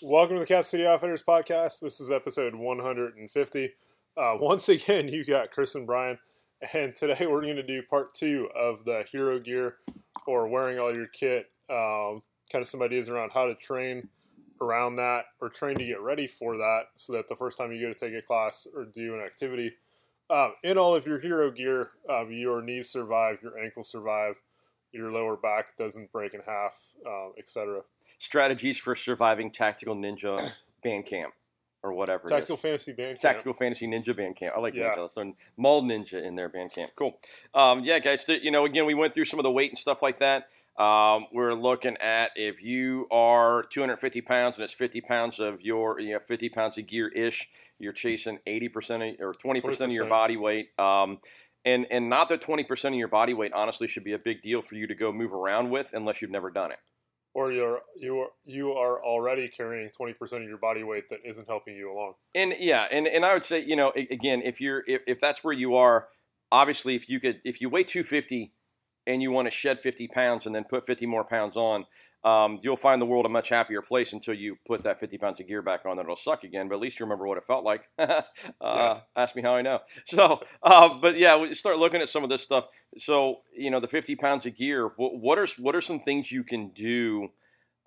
Welcome to the Cap City Outfitters podcast. This is episode 150. Uh, once again, you got Chris and Brian, and today we're going to do part two of the hero gear or wearing all your kit. Um, kind of some ideas around how to train around that or train to get ready for that so that the first time you go to take a class or do an activity, um, in all of your hero gear, um, your knees survive, your ankles survive, your lower back doesn't break in half, um, etc. Strategies for surviving Tactical Ninja Band Camp or whatever. Tactical is. Fantasy Band Camp. Tactical Fantasy Ninja Band Camp. I like Yeah. Ninja. So Maul Ninja in their Band Camp. Cool. Um, yeah, guys. th- You know, again, we went through some of the weight and stuff like that. Um, we're looking at if you are 250 pounds and it's 50 pounds of your, you know, 50 pounds of gear ish, you're chasing 80% of, or 20% of your body weight. Um, and, and not that 20% of your body weight honestly should be a big deal for you to go move around with unless you've never done it. Or you're you are you are already carrying 20% of your body weight that isn't helping you along. And yeah, and, and I would say, you know, again, if you're if, if that's where you are, obviously if you could if you weigh 250 and you want to shed 50 pounds and then put 50 more pounds on, um, you'll find the world a much happier place until you put that 50 pounds of gear back on. Then it'll suck again, but at least you remember what it felt like. uh, Yeah. Ask me how I know. So, uh, but yeah, we start looking at some of this stuff. So, you know, the 50 pounds of gear. What, what are what are some things you can do?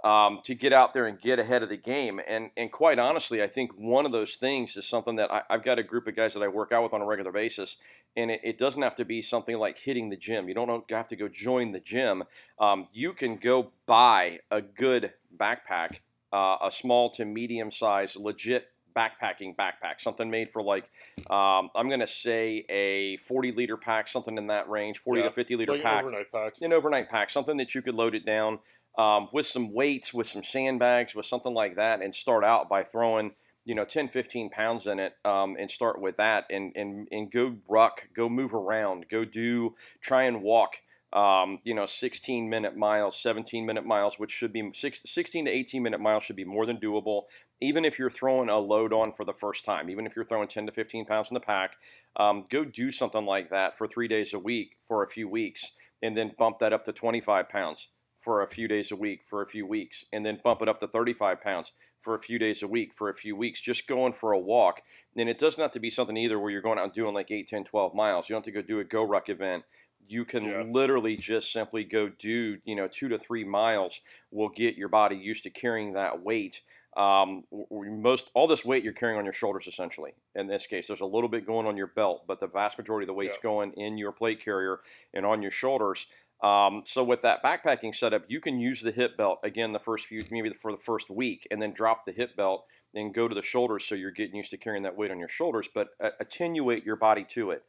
Um, to get out there and get ahead of the game. And and quite honestly, I think one of those things is something that I, I've got a group of guys that I work out with on a regular basis, and it, it doesn't have to be something like hitting the gym. You don't have to go join the gym. Um, you can go buy a good backpack, uh, a small to medium size, legit backpacking backpack, something made for like um, I'm going to say a 40 liter pack, something in that range, 40 Yeah, to 50 liter Like an overnight pack. an overnight pack, something that you could load it down um, with some weights, with some sandbags, with something like that, and start out by throwing, you know, 10, 15 pounds in it um, and start with that and, and, and go ruck, go move around, go do, try and walk. Um, you know, 16 minute miles, 17 minute miles, which should be six, 16 to 18 minute miles should be more than doable. Even if you're throwing a load on for the first time, even if you're throwing 10 to 15 pounds in the pack, um, go do something like that for three days a week for a few weeks and then bump that up to 25 pounds for a few days a week for a few weeks, and then bump it up to 35 pounds for a few days a week for a few weeks, just going for a walk. And it doesn't have to be something either where you're going out and doing like 8, 10, 12 miles. You don't have to go do a Go Ruck event. You can Yeah. literally just simply go do, you know, two to three miles will get your body used to carrying that weight. Um, most all this weight you're carrying on your shoulders essentially. In this case, there's a little bit going on your belt, but the vast majority of the weight's Yeah. going in your plate carrier and on your shoulders. Um, so with that backpacking setup, you can use the hip belt again the first few, maybe for the first week, and then drop the hip belt and go to the shoulders so you're getting used to carrying that weight on your shoulders, but uh, attenuate your body to it.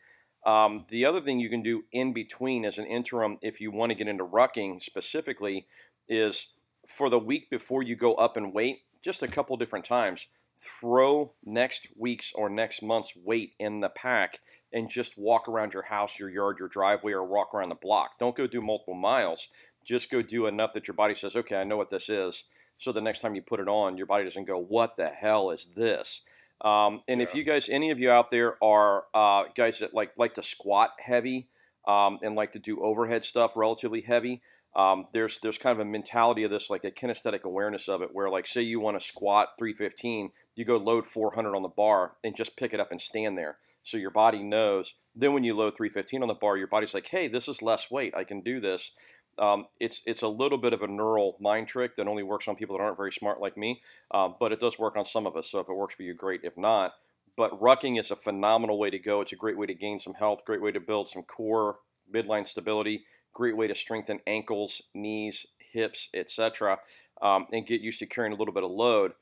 Um, the other thing you can do in between as an interim, if you want to get into rucking specifically, is for the week before you go up in weight, just a couple different times, throw next week's or next month's weight in the pack and just walk around your house, your yard, your driveway, or walk around the block. Don't go do multiple miles. Just go do enough that your body says, okay, I know what this is. So the next time you put it on, your body doesn't go, what the hell is this? Um, and if you guys, any of you out there are uh, guys that like like to squat heavy um, and like to do overhead stuff relatively heavy, um, there's there's kind of a mentality of this, like a kinesthetic awareness of it, where like say you want to squat 315, you go load 400 on the bar and just pick it up and stand there, so your body knows. Then when you load 315 on the bar, your body's like, hey, this is less weight, I can do this. Um, it's it's a little bit of a neural mind trick that only works on people that aren't very smart like me, um, but it does work on some of us. So if it works for you, great. If not, but rucking is a phenomenal way to go. It's a great way to gain some health, great way to build some core midline stability, great way to strengthen ankles, knees, hips, etc., um, and get used to carrying a little bit of load.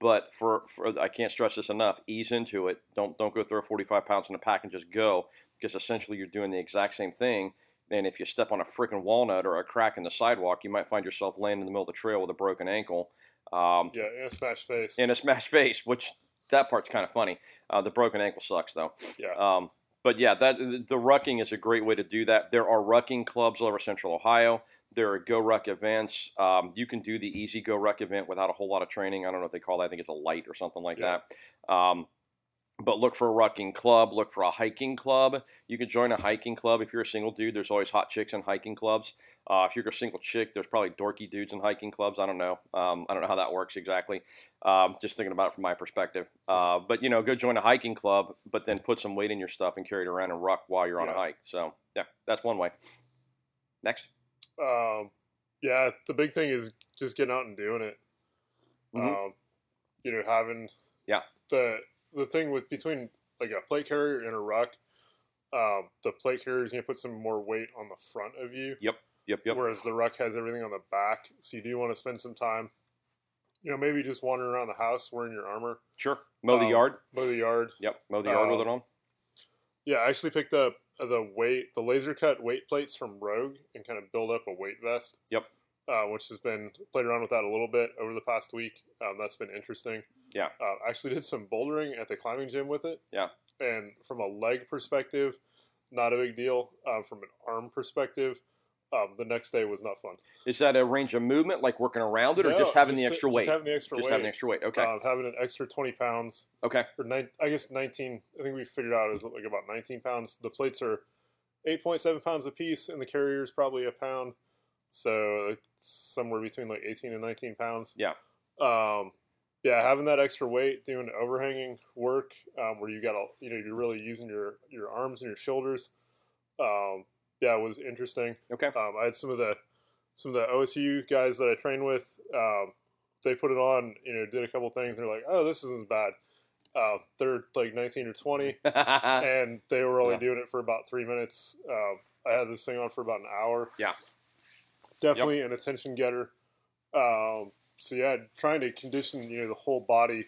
But for, for I can't stress this enough. Ease into it. Don't don't go throw 45 pounds in a pack and just go because essentially you're doing the exact same thing. And if you step on a freaking walnut or a crack in the sidewalk, you might find yourself laying in the middle of the trail with a broken ankle. Um, Yeah, in a smashed face. in a smashed face, which that part's kind of funny. Uh, the broken ankle sucks though. yeah. Um, but yeah, that the rucking is a great way to do that. There are rucking clubs all over Central Ohio. There are Go Ruck events. Um, you can do the Easy Go Ruck event without a whole lot of training. I don't know what they call that. I think it's a light or something like Yeah. that. Um, but look for a rucking club. Look for a hiking club. You can join a hiking club if you're a single dude. There's always hot chicks in hiking clubs. Uh, if you're a single chick, there's probably dorky dudes in hiking clubs. I don't know. Um, I don't know how that works exactly. Um, just thinking about it from my perspective. Uh, but you know, go join a hiking club, but then put some weight in your stuff and carry it around and ruck while you're on Yeah. a hike. So yeah, that's one way. Next. Um, yeah, the big thing is just getting out and doing it. Mhm. Um, you know, having Yeah. the the thing with between like a plate carrier and a ruck, um, the plate carrier is going to put some more weight on the front of you, Yep. Yep. Yep. whereas the ruck has everything on the back. So you do want to spend some time, you know, maybe just wandering around the house wearing your armor, Sure. Mow the Um, yard. mow the yard. Yep. Mow the yard with it um, on. Yeah, I actually picked up the weight, the laser cut weight plates from Rogue, and kind of build up a weight vest. Yep. Uh, which has been played around with that a little bit over the past week. Um, that's been interesting. Yeah. Uh, actually did some bouldering at the climbing gym with it. Yeah. And from a leg perspective, not a big deal. Um, from an arm perspective, um, the next day was not fun. Is that a range of movement, like working around it, or No, just having the just- extra just weight? having the extra Just weight. having the extra weight. Okay. Um, having an extra twenty pounds okay. or nine, I guess nineteen. I think we figured out is like about nineteen pounds. The plates are eight point seven pounds a piece, and the carrier is probably a pound. So it's somewhere between like eighteen and nineteen pounds. Yeah. Um, yeah, having that extra weight, doing overhanging work, um, where you got to, you know, you're really using your your arms and your shoulders. Um, yeah, it was interesting. Okay. Um, I had some of the some of the OSU guys that I trained with. Um, they put it on, you know, did a couple things. They're like, "Oh, this isn't bad." Uh, they're like 19 or 20, and they were only Yeah. doing it for about three minutes. Um, I had this thing on for about an hour. Yeah. definitely an attention getter. Um, so yeah, trying to condition you know the whole body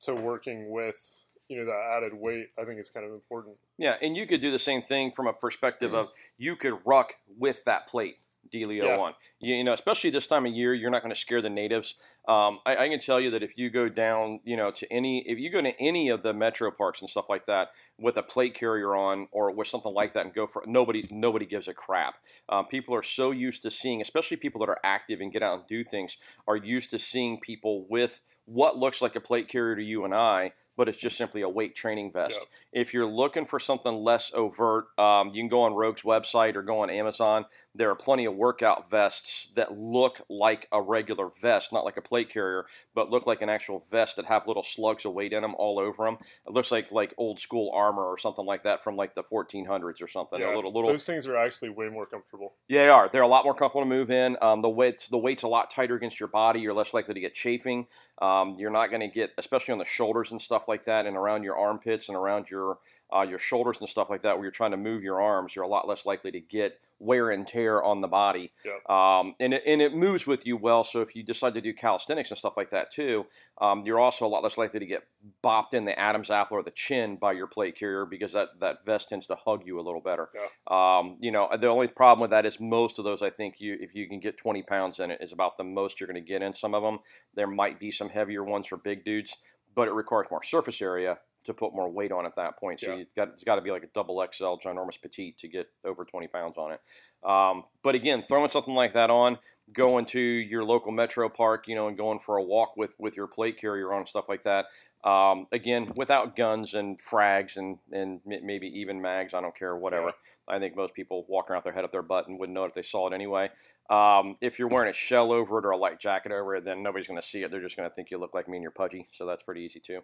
to working with you know that added weight, I think is kind of important. yeah, and you could do the same thing from a perspective of you could ruck with that plate. Dealio Yeah. on you, you know, especially this time of year, you're not going to scare the natives. Um, I, I can tell you that if you go down, you know, to any, if you go to any of the metro parks and stuff like that with a plate carrier on or with something like that and go for nobody, nobody gives a crap. Um, people are so used to seeing, especially people that are active and get out and do things, are used to seeing people with what looks like a plate carrier to you and I, but it's just simply a weight training vest. Yep. If you're looking for something less overt, um, you can go on Rogue's website or go on Amazon. There are plenty of workout vests that look like a regular vest, not like a plate carrier, but look like an actual vest that have little slugs of weight in them all over them. It looks like like old school armor or something like that from like the 1400s or something. Yeah, a little little Those things are actually way more comfortable. yeah, they are. They're a lot more comfortable to move in. Um, the weight's the weight's a lot tighter against your body. You're less likely to get chafing. Um, you're not going to get, especially on the shoulders and stuff like that, and around your armpits and around your uh, your shoulders and stuff like that, where you're trying to move your arms. You're a lot less likely to get wear and tear on the body. Yep. Um, and it, and it moves with you well. So if you decide to do calisthenics and stuff like that too, um, you're also a lot less likely to get bopped in the Adam's apple or the chin by your plate carrier because that, that vest tends to hug you a little better. Yeah. Um, you know, the only problem with that is most of those, I think, you if you can get 20 pounds in it, is about the most you're going to get in some of them. There might be some heavier ones for big dudes, but it requires more surface area to put more weight on at that point. So Yeah. you've got, it's got to be like a double XL ginormous petite to get over 20 pounds on it. Um, but again, throwing something like that on, going to your local metro park, you know, and going for a walk with with your plate carrier on and stuff like that. Um, again, without guns and frags and and maybe even mags, I don't care, whatever. I think most people walking around with their head up their butt and wouldn't know it if they saw it anyway. Um, if you're wearing a shell over it or a light jacket over it, then nobody's going to see it. They're just going to think you look like me and you're pudgy. So that's pretty easy too.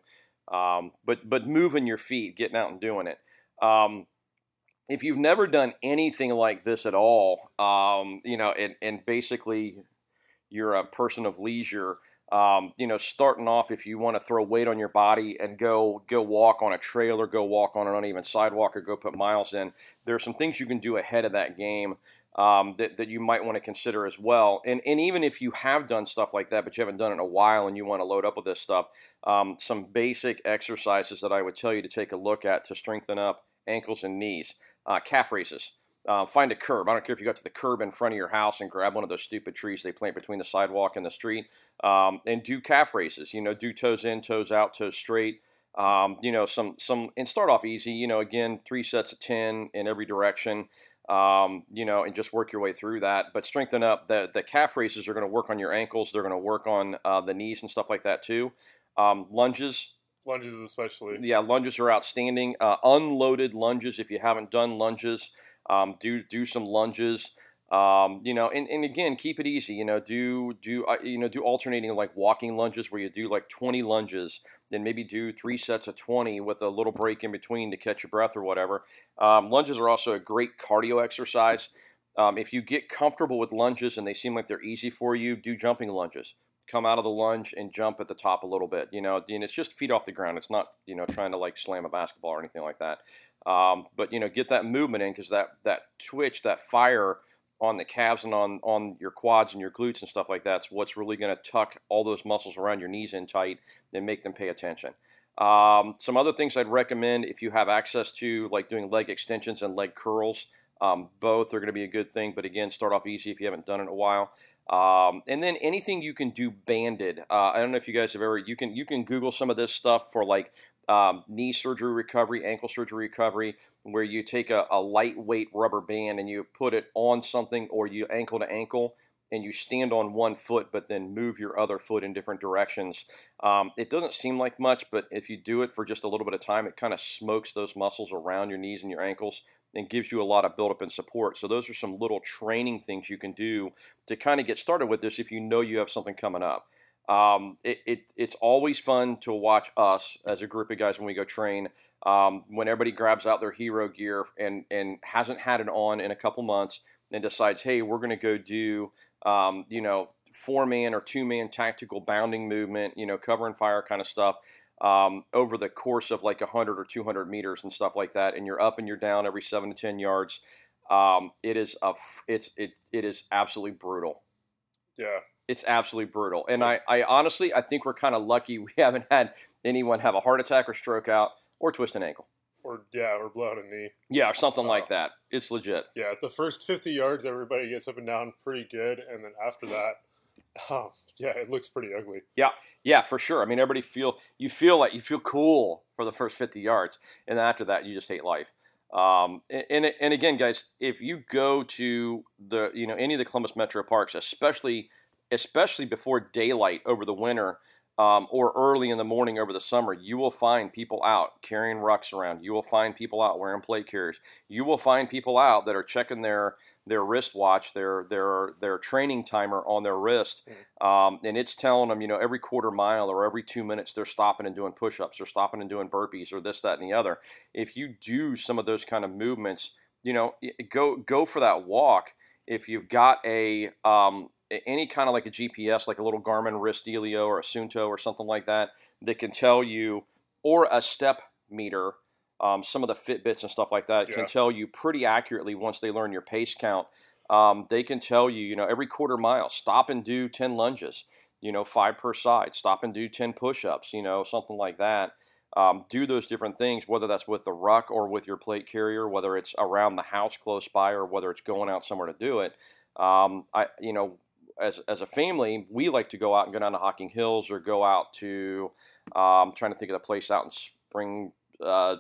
Um, but but moving your feet, getting out and doing it. Um, if you've never done anything like this at all, um, you know, and, and basically you're a person of leisure, um, you know, starting off, if you want to throw weight on your body and go go walk on a trail or go walk on an uneven sidewalk or go put miles in, there are some things you can do ahead of that game um, that, that you might want to consider as well. And, and even if you have done stuff like that, but you haven't done it in a while and you want to load up with this stuff, um, some basic exercises that I would tell you to take a look at to strengthen up ankles and knees. Uh, calf raises. Uh, find a curb. I don't care if you got to the curb in front of your house and grab one of those stupid trees they plant between the sidewalk and the street, um, and do calf raises. You know, do toes in, toes out, toes straight. Um, you know, some some and start off easy. You know, again, three sets of ten in every direction. Um, you know, and just work your way through that. But strengthen up. The the calf raises are going to work on your ankles. They're going to work on uh, the knees and stuff like that too. Um, lunges, lunges especially. Yeah, lunges are outstanding. Uh, unloaded lunges, if you haven't done lunges, um, do do some lunges. Um, you know, and, and again, keep it easy. You know, do do uh, you know do alternating like walking lunges where you do like 20 lunges, then maybe do three sets of 20 with a little break in between to catch your breath or whatever. Um, lunges are also a great cardio exercise. Um, if you get comfortable with lunges and they seem like they're easy for you, do jumping lunges. Come out of the lunge and jump at the top a little bit. You know, and it's just feet off the ground. It's not you know trying to like slam a basketball or anything like that. Um, but you know, get that movement in because that that twitch, that fire on the calves and on on your quads and your glutes and stuff like that's what's really going to tuck all those muscles around your knees in tight and make them pay attention. Um, some other things I'd recommend if you have access to, like doing leg extensions and leg curls. Um, both are going to be a good thing, but again, start off easy if you haven't done it in a while. Um, and then anything you can do banded. Uh, I don't know if you guys have ever you can you can Google some of this stuff for like um, knee surgery recovery, ankle surgery recovery, where you take a, a, lightweight rubber band and you put it on something or you ankle to ankle and you stand on one foot but then move your other foot in different directions. Um, it doesn't seem like much, but if you do it for just a little bit of time, it kind of smokes those muscles around your knees and your ankles and gives you a lot of buildup and support. So those are some little training things you can do to kind of get started with this if you know you have something coming up. Um, it, it, it's always fun to watch us as a group of guys when we go train. Um, when everybody grabs out their hero gear and, and hasn't had it on in a couple months and decides, hey, we're going to go do, um, you know, four man or two man tactical bounding movement, you know, cover and fire kind of stuff. Um, over the course of like 100 or 200 meters and stuff like that, and you're up and you're down every seven to 10 yards. Um, it is a, it's it, it is absolutely brutal. Yeah, it's absolutely brutal. And I, I honestly, I think we're kind of lucky we haven't had anyone have a heart attack or stroke out or twist an ankle. Or yeah, or blow out a knee. Yeah, or something uh, like that. It's legit. Yeah, the first 50 yards, everybody gets up and down pretty good, and then after that, oh, yeah, it looks pretty ugly. Yeah, yeah, for sure. I mean, everybody feel you feel like you feel cool for the first 50 yards, and then after that, you just hate life. Um, and, and again, guys, if you go to the you know any of the Columbus Metro parks, especially especially before daylight over the winter um, or early in the morning over the summer, you will find people out carrying rucks around. You will find people out wearing plate carriers. You will find people out that are checking their their wristwatch, their their their training timer on their wrist, mm. um, and it's telling them, you know, every quarter mile or every two minutes they're stopping and doing push-ups, or stopping and doing burpees, or this, that, and the other. If you do some of those kind of movements, you know, go go for that walk. If you've got a um, any kind of like a GPS, like a little Garmin wrist Delio or a Suunto or something like that, that can tell you, or a step meter, um, some of the Fitbits and stuff like that yeah. can tell you pretty accurately once they learn your pace count. Um, they can tell you, you know, every quarter mile, stop and do 10 lunges, you know, five per side, stop and do 10 push ups, you know, something like that. Um, do those different things, whether that's with the ruck or with your plate carrier, whether it's around the house close by or whether it's going out somewhere to do it. Um, I, you know, as, as a family, we like to go out and go down to Hocking Hills or go out to, um, trying to think of the place out in Spring, uh,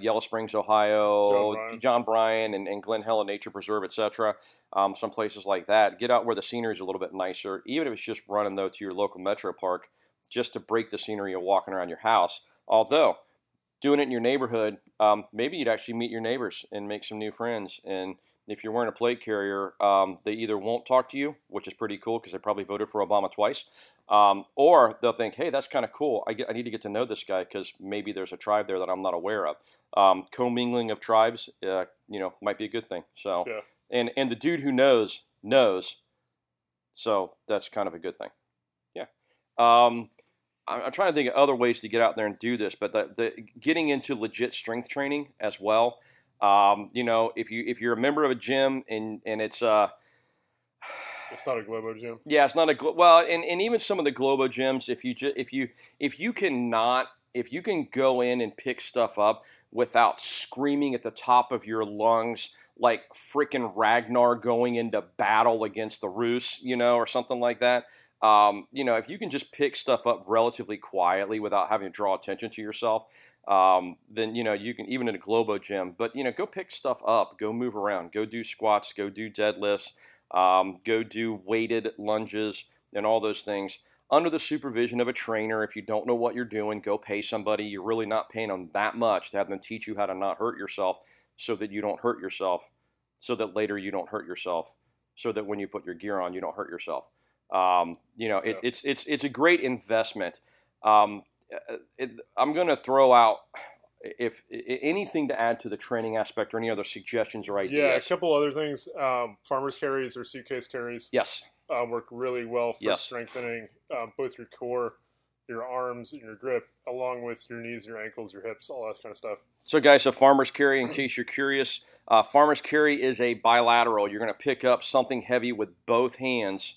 Yellow Springs, Ohio, John Bryan, John Bryan and, and Glen Helen Nature Preserve, etc. Um, some places like that. Get out where the scenery is a little bit nicer, even if it's just running though to your local metro park, just to break the scenery of walking around your house. Although doing it in your neighborhood, um, maybe you'd actually meet your neighbors and make some new friends and if you're wearing a plate carrier, um, they either won't talk to you, which is pretty cool because they probably voted for Obama twice, um, or they'll think, hey, that's kind of cool. I, get, I, need to get to know this guy because maybe there's a tribe there that I'm not aware of. Um, commingling of tribes, uh, you know, might be a good thing. So, yeah. and and the dude who knows knows, so that's kind of a good thing. Yeah. Um, I'm, I'm trying to think of other ways to get out there and do this, but the, the getting into legit strength training as well. Um, you know, if you if you're a member of a gym and and it's uh it's not a Globo gym. Yeah, it's not a well, and, and even some of the Globo gyms, if you just if you if you cannot if you can go in and pick stuff up without screaming at the top of your lungs like freaking Ragnar going into battle against the Rus, you know, or something like that. Um, you know, if you can just pick stuff up relatively quietly without having to draw attention to yourself, um, then you know you can even in a Globo gym. But you know, go pick stuff up, go move around, go do squats, go do deadlifts, um, go do weighted lunges, and all those things. under the supervision of a trainer. If you don't know what you're doing, go pay somebody. You're really not paying them that much to have them teach you how to not hurt yourself so that you don't hurt yourself, so that later you don't hurt yourself, so that when you put your gear on, you don't hurt yourself. Um, you know, it, Yeah. it's it's it's a great investment. Um, it, I'm going to throw out if, i anything to add to the training aspect or any other suggestions or ideas. Yeah, a couple other things. Um, farmers carries or suitcase carries Yes. uh, work really well for Yes. strengthening um, both your core, your arms, and your grip, along with your knees, your ankles, your hips, all that kind of stuff. So, guys, a farmer's carry, in case you're curious, uh, farmer's carry is a bilateral. You're going to pick up something heavy with both hands,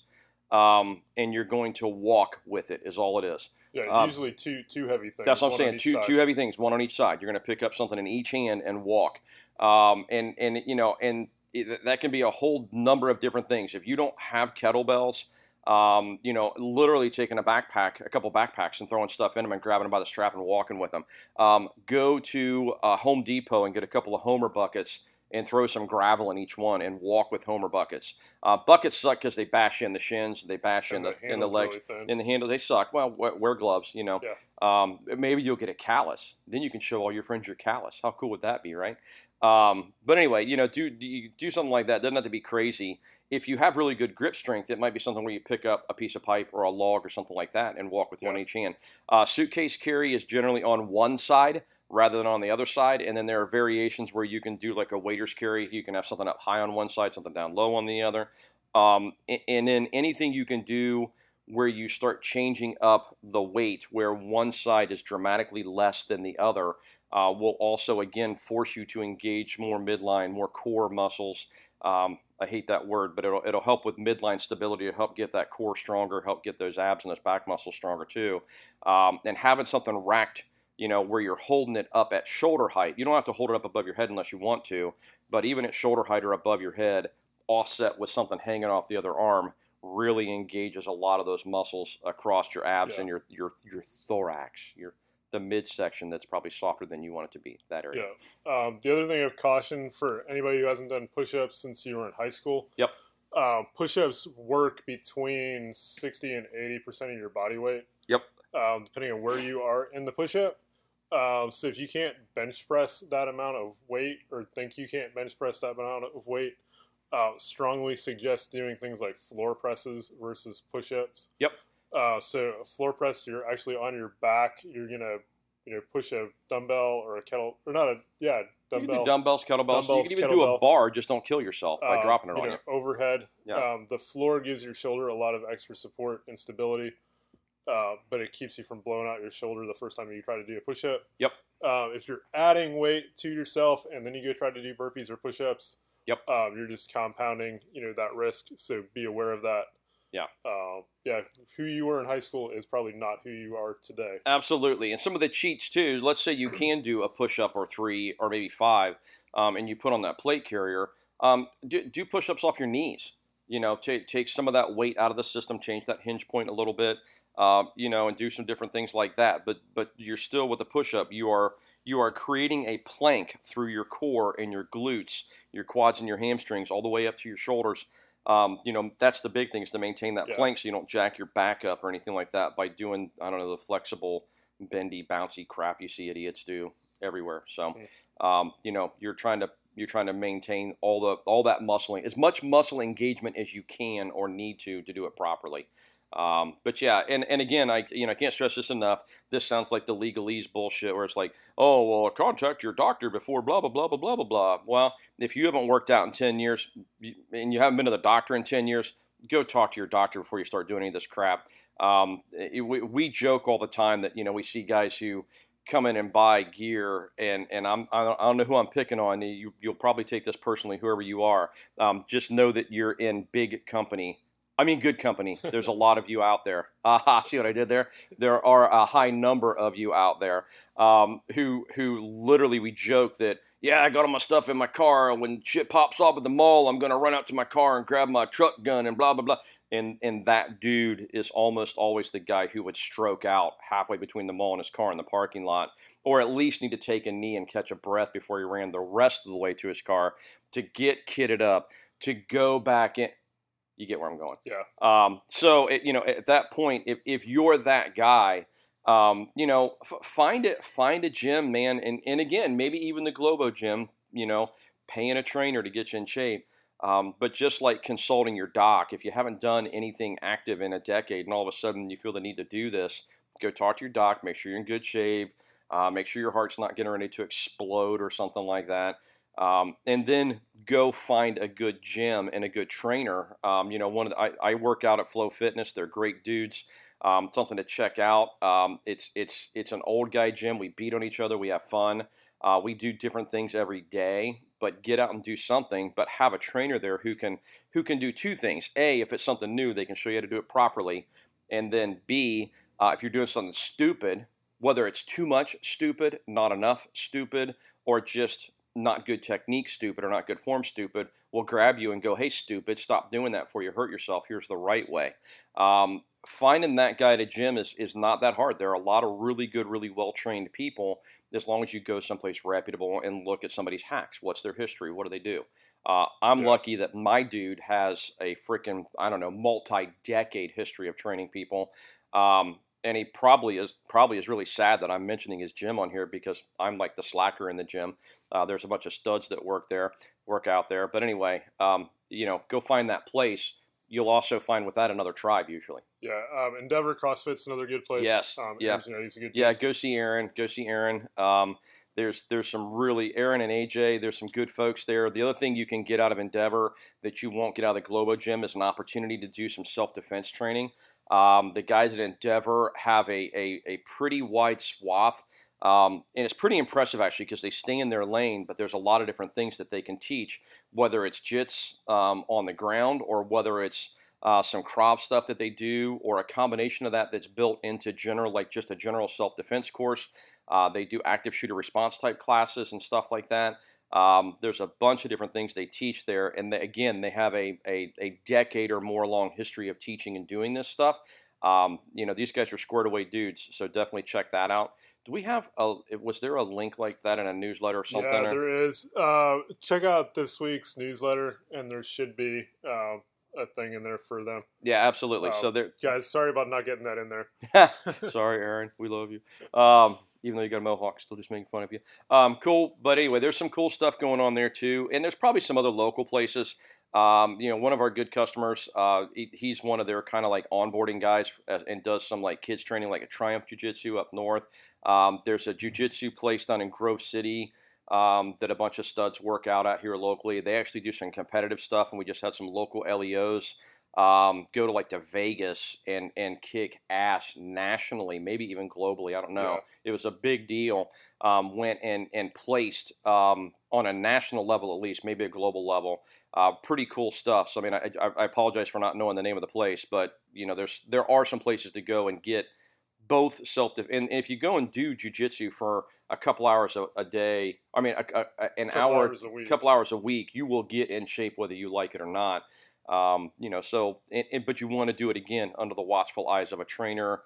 um, and you're going to walk with it. Is all it is. Yeah, Um, usually two two heavy things. That's what I'm saying. Two side. two heavy things, one on each side. You're going to pick up something in each hand and walk. Um, and and you know, and it, that can be a whole number of different things. If you don't have kettlebells, um, you know, literally taking a backpack, a couple backpacks, and throwing stuff in them and grabbing them by the strap and walking with them. Um, go to uh, Home Depot and get a couple of Homer buckets and throw some gravel in each one and walk with Homer buckets. Uh, buckets suck because they bash in the shins, they bash in And the, in the legs, really in the handle. They suck. Well, wear, gloves, you know. Yeah. Um, maybe you'll get a callus. Then you can show all your friends your callus. How cool would that be, right? Um, but anyway, you know, do do, do something like that. Doesn't have to be crazy. If you have really good grip strength, it might be something where you pick up a piece of pipe or a log or something like that and walk with one Yeah. each hand. Uh, suitcase carry is generally on one side rather than on the other side, and then there are variations where you can do like a waiter's carry. You can have something up high on one side, something down low on the other, um, and then anything you can do where you start changing up the weight, where one side is dramatically less than the other, uh, will also again force you to engage more midline, more core muscles. Um, I hate that word, but it'll it'll help with midline stability to help get that core stronger, help get those abs and those back muscles stronger too. Um, and having something racked, you know, where you're holding it up at shoulder height. You don't have to hold it up above your head unless you want to, but even at shoulder height or above your head, offset with something hanging off the other arm really engages a lot of those muscles across your abs Yeah. and your your your thorax, your the midsection that's probably softer than you want it to be. That area. Yeah. Um, the other thing of caution for anybody who hasn't done push-ups since you were in high school. Yep. Um, push-ups work between sixty and eighty percent of your body weight. Yep. Um, depending on where you are in the push-up. Um, so if you can't bench press that amount of weight, or think you can't bench press that amount of weight, uh, strongly suggest doing things like floor presses versus push-ups. Yep. Uh, so a floor press, you're actually on your back. You're gonna, you know, push a dumbbell or a kettle, or not a yeah You can dumbbell. do dumbbells, kettlebells. you can even do a bar. Just don't kill yourself by uh, dropping it you on know, you. overhead. Yeah. Um, the floor gives your shoulder a lot of extra support and stability, uh, but it keeps you from blowing out your shoulder the first time you try to do a push up. Yep. Uh, if you're adding weight to yourself and then you go try to do burpees or push ups, Yep. um, you're just compounding, you know, that risk. So be aware of that. Yeah. Uh, yeah. Who you were in high school is probably not who you are today. Absolutely. And some of the cheats too. Let's say you can do a push up or three or maybe five, um, and you put on that plate carrier. Um, do, do push ups off your knees. You know, take take some of that weight out of the system, change that hinge point a little bit. Uh, you know, and do some different things like that. But but you're still with the push up. You are you are creating a plank through your core and your glutes, your quads and your hamstrings, all the way up to your shoulders. Um, you know, that's the big thing is to maintain that Yeah. plank so you don't jack your back up or anything like that by doing, I don't know, the flexible, bendy, bouncy crap you see idiots do everywhere. So, um, you know, you're trying to you're trying to maintain all the all that muscling, as much muscle engagement as you can or need to to do it properly. Um, but yeah, and, and again, I you know I can't stress this enough. This sounds like the legalese bullshit, where it's like, oh well, contact your doctor before blah blah blah blah blah blah blah. Well, if you haven't worked out in ten years and you haven't been to the doctor in ten years, go talk to your doctor before you start doing any of this crap. Um, it- we, we joke all the time that you know we see guys who come in and buy gear, and and I'm I don't, I don't know who I'm picking on. You you'll probably take this personally, whoever you are. Um, just know that you're in big company. I mean, good company. There's a lot of you out there. Aha, see what I did there? There are a high number of you out there um, who who literally we joke that yeah, I got all my stuff in my car. When shit pops off at the mall, I'm gonna run out to my car and grab my truck gun and blah blah blah. And and that dude is almost always the guy who would stroke out halfway between the mall and his car in the parking lot, or at least need to take a knee and catch a breath before he ran the rest of the way to his car to get kitted up to go back in. You get where I'm going. Yeah. Um, so it, you know, at that point, if, if you're that guy, um, you know, f- find it, find a gym, man, and and again, maybe even the Globo gym, you know, paying a trainer to get you in shape. Um, but just like consulting your doc, if you haven't done anything active in a decade and all of a sudden you feel the need to do this, go talk to your doc, make sure you're in good shape, uh, make sure your heart's not getting ready to explode or something like that. Um, and then go find a good gym and a good trainer. Um, you know, one of the, I, I, work out at Flow Fitness. They're great dudes. Um, something to check out. Um, it's it's it's an old guy gym. We beat on each other. We have fun. Uh, we do different things every day but get out and do something. But have a trainer there who can who can do two things: a, if it's something new, they can show you how to do it properly, and then b, uh, if you're doing something stupid, whether it's too much stupid, not enough stupid, or just not good technique stupid or not good form stupid, will grab you and go, "Hey, stupid, stop doing that before you hurt yourself. Here's the right way." Um, finding that guy at a gym is, is not that hard. There are a lot of really good, really well trained people as long as you go someplace reputable and look at somebody's hacks. What's their history? What do they do? Uh, I'm yeah. lucky that my dude has a freaking, I don't know, multi decade history of training people. Um, and he probably is probably is really sad that I'm mentioning his gym on here because I'm like the slacker in the gym. Uh, there's a bunch of studs that work there, work out there. But anyway, um, you know, go find that place you'll also find with that another tribe usually. Yeah, um, Endeavor CrossFit's another good place. Yes, um, yeah, you know, he's a good. Yeah, go see Aaron. Go see Aaron. Um, there's there's some really Aaron and AJ. There's some good folks there. The other thing you can get out of Endeavor that you won't get out of the Globo Gym is an opportunity to do some self defense training. Um, the guys at Endeavor have a, a, a pretty wide swath. Um, and it's pretty impressive actually because they stay in their lane, but there's a lot of different things that they can teach, whether it's jits um, on the ground or whether it's uh, some Krav stuff that they do, or a combination of that that's built into general, like just a general self defense course. Uh, they do active shooter response type classes and stuff like that. Um, there's a bunch of different things they teach there, and they, again, they have a, a, a, decade or more long history of teaching and doing this stuff. Um, you know, these guys are squared away dudes, so definitely check that out. Do we have a? Was there a link like that in a newsletter or something? Yeah, there is. Uh, check out this week's newsletter, and there should be. Uh, a thing in there for them. Yeah, absolutely. Um, so there, guys, sorry about not getting that in there. sorry, Aaron. We love you. Um, even though you got a mohawk, still just making fun of you. Um, cool, but anyway, there's some cool stuff going on there too, and there's probably some other local places. Um, you know, one of our good customers, uh, he, he's one of their kind of like onboarding guys and does some like kids training, like a Triumph Jiu Jitsu up north. Um, there's a Jiu Jitsu place down in Grove City um, that a bunch of studs work out out here locally. They actually do some competitive stuff, and we just had some local LEOs um, go to like to Vegas and and kick ass nationally, maybe even globally. I don't know. Yeah. It was a big deal. Um, went and and placed um, on a national level at least, maybe a global level. Uh, pretty cool stuff. So I mean, I, I, apologize for not knowing the name of the place, but you know, there's there are some places to go and get both self and, and if you go and do jujitsu for a couple hours a, a day, I mean, a, a, an couple hour, hours couple hours a week, you will get in shape whether you like it or not. Um, you know, so and, and, but you want to do it again under the watchful eyes of a trainer,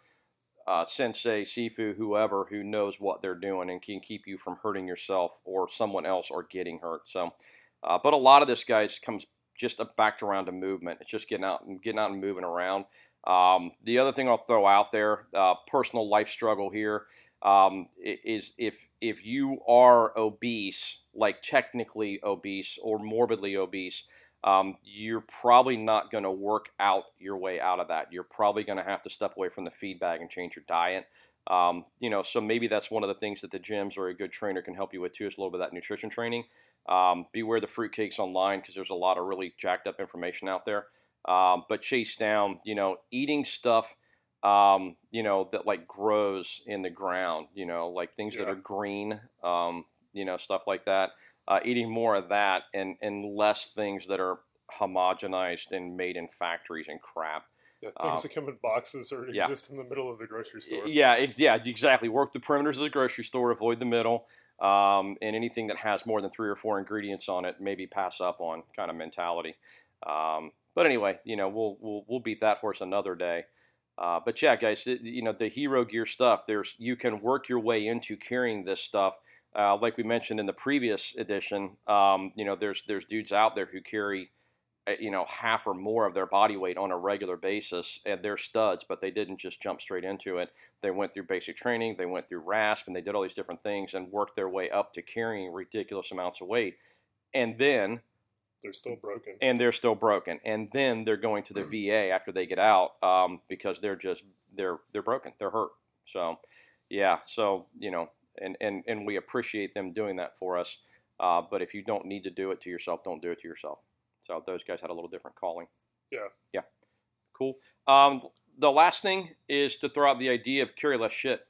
uh, sensei, sifu, whoever who knows what they're doing and can keep you from hurting yourself or someone else or getting hurt. So, uh, but a lot of this guys comes just back around to movement. It's just getting out and getting out and moving around. Um, the other thing I'll throw out there, uh, personal life struggle here, um, is if if you are obese, like technically obese or morbidly obese, um, you're probably not going to work out your way out of that. You're probably going to have to step away from the feed bag and change your diet. Um, you know, so maybe that's one of the things that the gyms or a good trainer can help you with too, is a little bit of that nutrition training. Um, beware the fruitcakes online because there's a lot of really jacked up information out there um, but chase down, you know, eating stuff, um, you know, that like grows in the ground, you know, like things yeah. that are green, um, you know, stuff like that. Uh, eating more of that and, and less things that are homogenized and made in factories and crap. Yeah, things um, that come in boxes or yeah. exist in the middle of the grocery store. Yeah, yeah, exactly. Work the perimeters of the grocery store, avoid the middle, um, and anything that has more than three or four ingredients on it, maybe pass up on kind of mentality. Um, but anyway, you know, we'll we'll we'll beat that horse another day. Uh, but yeah, guys, it, you know the hero gear stuff. There's you can work your way into carrying this stuff. Uh, like we mentioned in the previous edition, um, you know, there's there's dudes out there who carry uh, you know half or more of their body weight on a regular basis and they're studs but they didn't just jump straight into it. They went through basic training they went through RASP and they did all these different things and worked their way up to carrying ridiculous amounts of weight. And then they're still broken. And they're still broken. And then they're going to the va after they get out um, because they're just they're they're broken. They're hurt. So yeah. So you know and and, and we appreciate them doing that for us uh, but if you don't need to do it to yourself don't do it to yourself so those guys had a little different calling. Yeah. Yeah. Cool. Um, the last thing is to throw out the idea of carry less shit.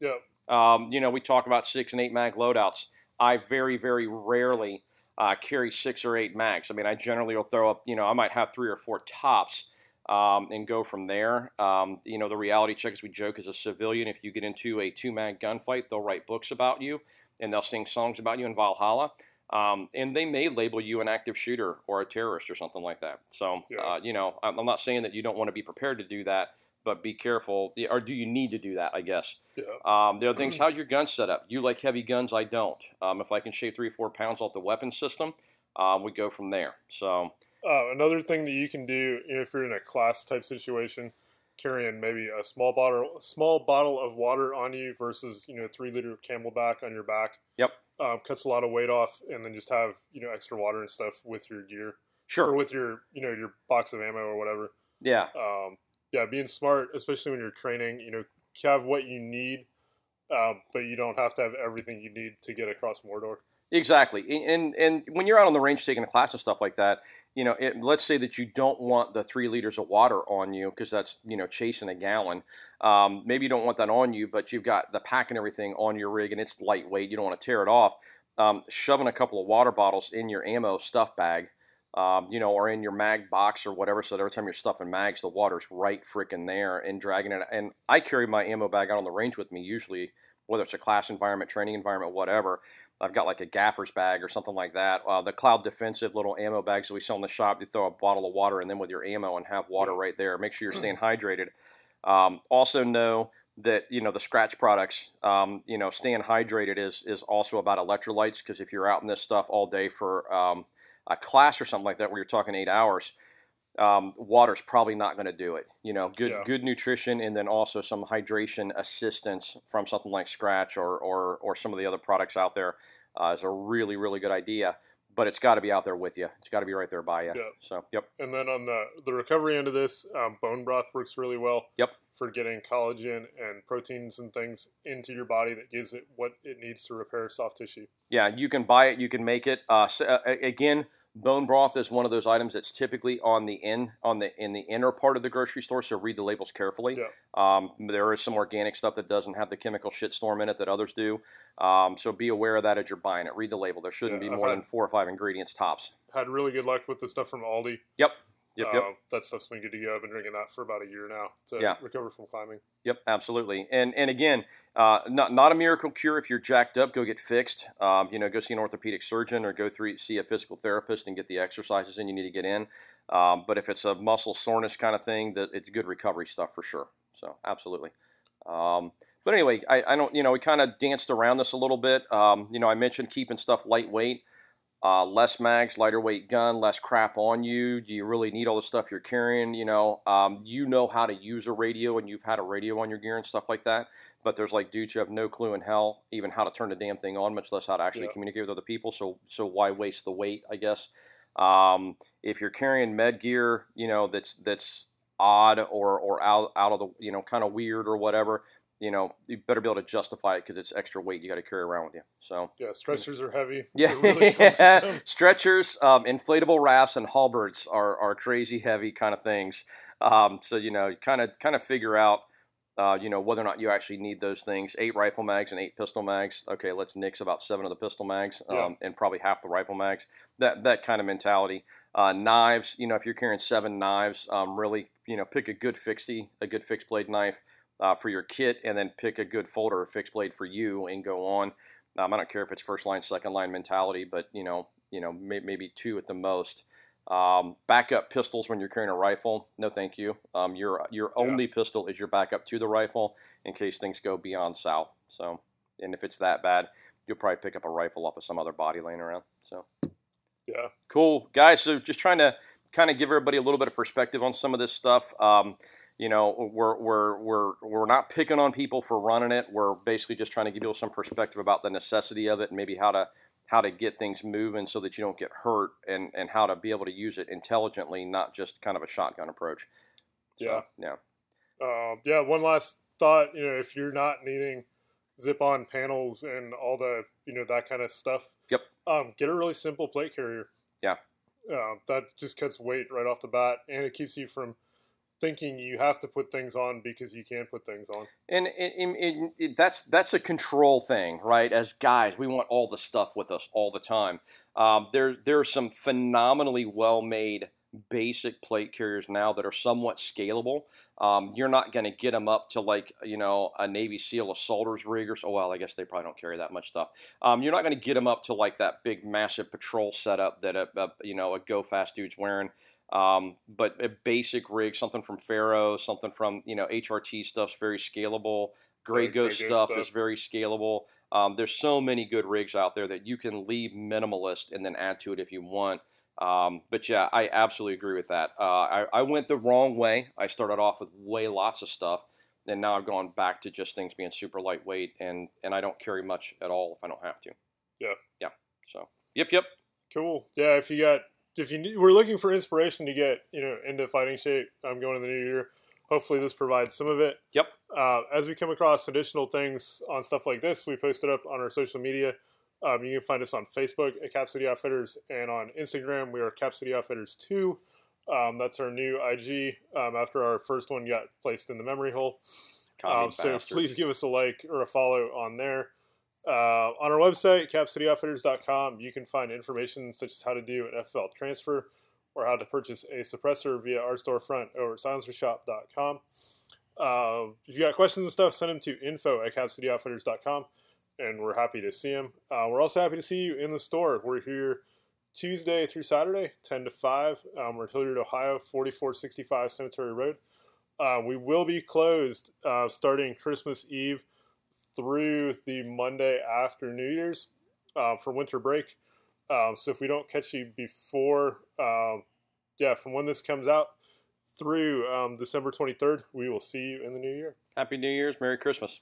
Yeah. Um, you know, we talk about six and eight mag loadouts. I very, very rarely uh, carry six or eight mags. I mean, I generally will throw up, you know, I might have three or four tops um, and go from there. Um, you know, the reality check, as we joke, as a civilian, if you get into a two man gunfight, they'll write books about you and they'll sing songs about you in Valhalla. Um, and they may label you an active shooter or a terrorist or something like that. So, Yeah. uh, you know, I'm I'm not saying that you don't want to be prepared to do that, but be careful. Or do you need to do that? I guess. Yeah. Um, the other things, how's your gun set up? You like heavy guns? I don't. Um, if I can shave three, or four pounds off the weapon system, um, we go from there. So, Uh, another thing that you can do if you're in a class type situation, carrying maybe a small bottle, small bottle of water on you versus you know three liter of CamelBak on your back. Yep. Um, cuts a lot of weight off, and then just have you know extra water and stuff with your gear or sure. with your you know your box of ammo or whatever. Yeah. Um, yeah, being smart, especially when you're training, you know, have what you need, um, but you don't have to have everything you need to get across Mordor. Exactly, and and when you're out on the range taking a class and stuff like that, you know, it, let's say that you don't want the three liters of water on you because that's you know chasing a gallon. Um, maybe you don't want that on you, but you've got the pack and everything on your rig, and it's lightweight. You don't want to tear it off. Um, shoving a couple of water bottles in your ammo stuff bag, um, you know, or in your mag box or whatever, so that every time you're stuffing mags, the water's right freaking there and dragging it. And I carry my ammo bag out on the range with me usually, whether it's a class environment, training environment, whatever. I've got like a gaffer's bag or something like that. Uh, the Cloud Defensive little ammo bags that we sell in the shop, you throw a bottle of water in them with your ammo and have water right there. Make sure you're staying hydrated. Um, also know that you know the Skratch products. Um, you know, staying hydrated is is also about electrolytes because if you're out in this stuff all day for um, a class or something like that where you're talking eight hours, um, water's probably not going to do it. You know, good Yeah. good nutrition and then also some hydration assistance from something like Skratch or or, or some of the other products out there uh, is a really really good idea. But it's got to be out there with you. It's got to be right there by you. Yeah. So yep, And then on the the recovery end of this, um, bone broth works really well. Yep. For getting collagen and proteins and things into your body that gives it what it needs to repair soft tissue. yeah, you can buy it. You can make it. Uh, uh, again, bone broth is one of those items that's typically on the in on the in the inner part of the grocery store. So read the labels carefully. Yeah. Um, there is some organic stuff that doesn't have the chemical shitstorm in it that others do. Um, so be aware of that as you're buying it. Read the label. There shouldn't Yeah, be more had- than four or five ingredients tops. Had really good luck with the stuff from Aldi. Yep. Yep. Yep. Uh, that stuff's been good to go. I've been drinking that for about a year now to Yeah. recover from climbing. Yep, absolutely. And and again, uh, not not a miracle cure. If you're jacked up, go get fixed. Um, you know, go see an orthopedic surgeon or go through see a physical therapist and get the exercises in you need to get in. Um, but if it's a muscle soreness kind of thing, that it's good recovery stuff for sure. So absolutely. Um, but anyway, I, I don't. You know, we kind of danced around this a little bit. Um, you know, I mentioned keeping stuff lightweight. Uh, less mags, lighter weight gun, less crap on you. Do you really need all the stuff you're carrying? You know, um, you know how to use a radio and you've had a radio on your gear and stuff like that. But there's like dudes who have no clue in hell even how to turn the damn thing on, much less how to actually Yeah. communicate with other people. So, so why waste the weight? I guess. Um, if you're carrying med gear, you know that's that's odd or or out out of the you know kind of weird or whatever. You know, you better be able to justify it because it's extra weight you got to carry around with you. So. Yeah, stretchers are heavy. Yeah, really stretchers, um, inflatable rafts, and halberds are, are crazy heavy kind of things. Um, so you know, kind of kind of figure out, uh, you know, whether or not you actually need those things. Eight rifle mags and eight pistol mags. Okay, let's nix about seven of the pistol mags, um, Yeah. and probably half the rifle mags. That that kind of mentality. Uh, knives, you know, if you're carrying seven knives, um, really, you know, pick a good fixie, a good fixed blade knife. Uh, for your kit, and then pick a good folder or fixed blade for you, and go on. Um, I don't care if it's first line, second line mentality, but you know, you know, may, maybe two at the most. Um, backup pistols when you're carrying a rifle, no, thank you. Um, your your Yeah. only pistol is your backup to the rifle in case things go beyond south. So, and if it's that bad, you'll probably pick up a rifle off of some other body laying around. So, Yeah. cool guys. So, just trying to kind of give everybody a little bit of perspective on some of this stuff. Um, you know, we're, we're, we're, we're not picking on people for running it. We're basically just trying to give you some perspective about the necessity of it and maybe how to how to get things moving so that you don't get hurt and, and how to be able to use it intelligently, not just kind of a shotgun approach. So, yeah. Yeah. Uh, yeah. One last thought, you know, if you're not needing zip on panels and all the, you know, that kind of stuff. Yep. Um, get a really simple plate carrier. Yeah. Uh, that just cuts weight right off the bat and it keeps you from thinking you have to put things on because you can't put things on. And, and, and, and, that's that's a control thing, right? As guys, we want all the stuff with us all the time. Um, there there are some phenomenally well made basic plate carriers now that are somewhat scalable. Um, you're not going to get them up to like you know a Navy SEAL assaulters rig or so. Well, I guess they probably don't carry that much stuff. Um, you're not going to get them up to like that big massive patrol setup that a, a you know a go fast dude's wearing. Um, but a basic rig, something from Ferro, something from you know HRT stuff's very scalable. Grey Ghost stuff, stuff, is very scalable. Um, there's so many good rigs out there that you can leave minimalist and then add to it if you want. Um, but yeah, I absolutely agree with that. Uh, I, I, went the wrong way. I started off with way lots of stuff, and now I've gone back to just things being super lightweight, and and I don't carry much at all if I don't have to. Yeah. Yeah. So. Yep. Yep. Cool. Yeah. If you got if you we're looking for inspiration to get you know into fighting shape, I'm going in the new year. Hopefully, this provides some of it. Yep. Uh, as we come across additional things on stuff like this, we post it up on our social media. Um, you can find us on Facebook at Cap City Outfitters and on Instagram we are Cap City Outfitters Two. Um, that's our new IG um, after our first one got placed in the memory hole. Um, so please give us a like or a follow on there. Uh, on our website, capcityoutfitters.com, you can find information such as how to do an FFL transfer or how to purchase a suppressor via our storefront over at silencershop.com. Uh, if you got questions and stuff, send them to info at capcityoutfitters.com, and we're happy to see them. Uh, we're also happy to see you in the store. We're here Tuesday through Saturday, 10 to 5. Um, we're Hilliard, Ohio, 4465 Cemetery Road. Uh, we will be closed uh, starting Christmas Eve through the Monday after New Year's uh, for winter break. Um, so if we don't catch you before, um, yeah, from when this comes out through um, December 23rd, we will see you in the new year. Happy New Year's. Merry Christmas.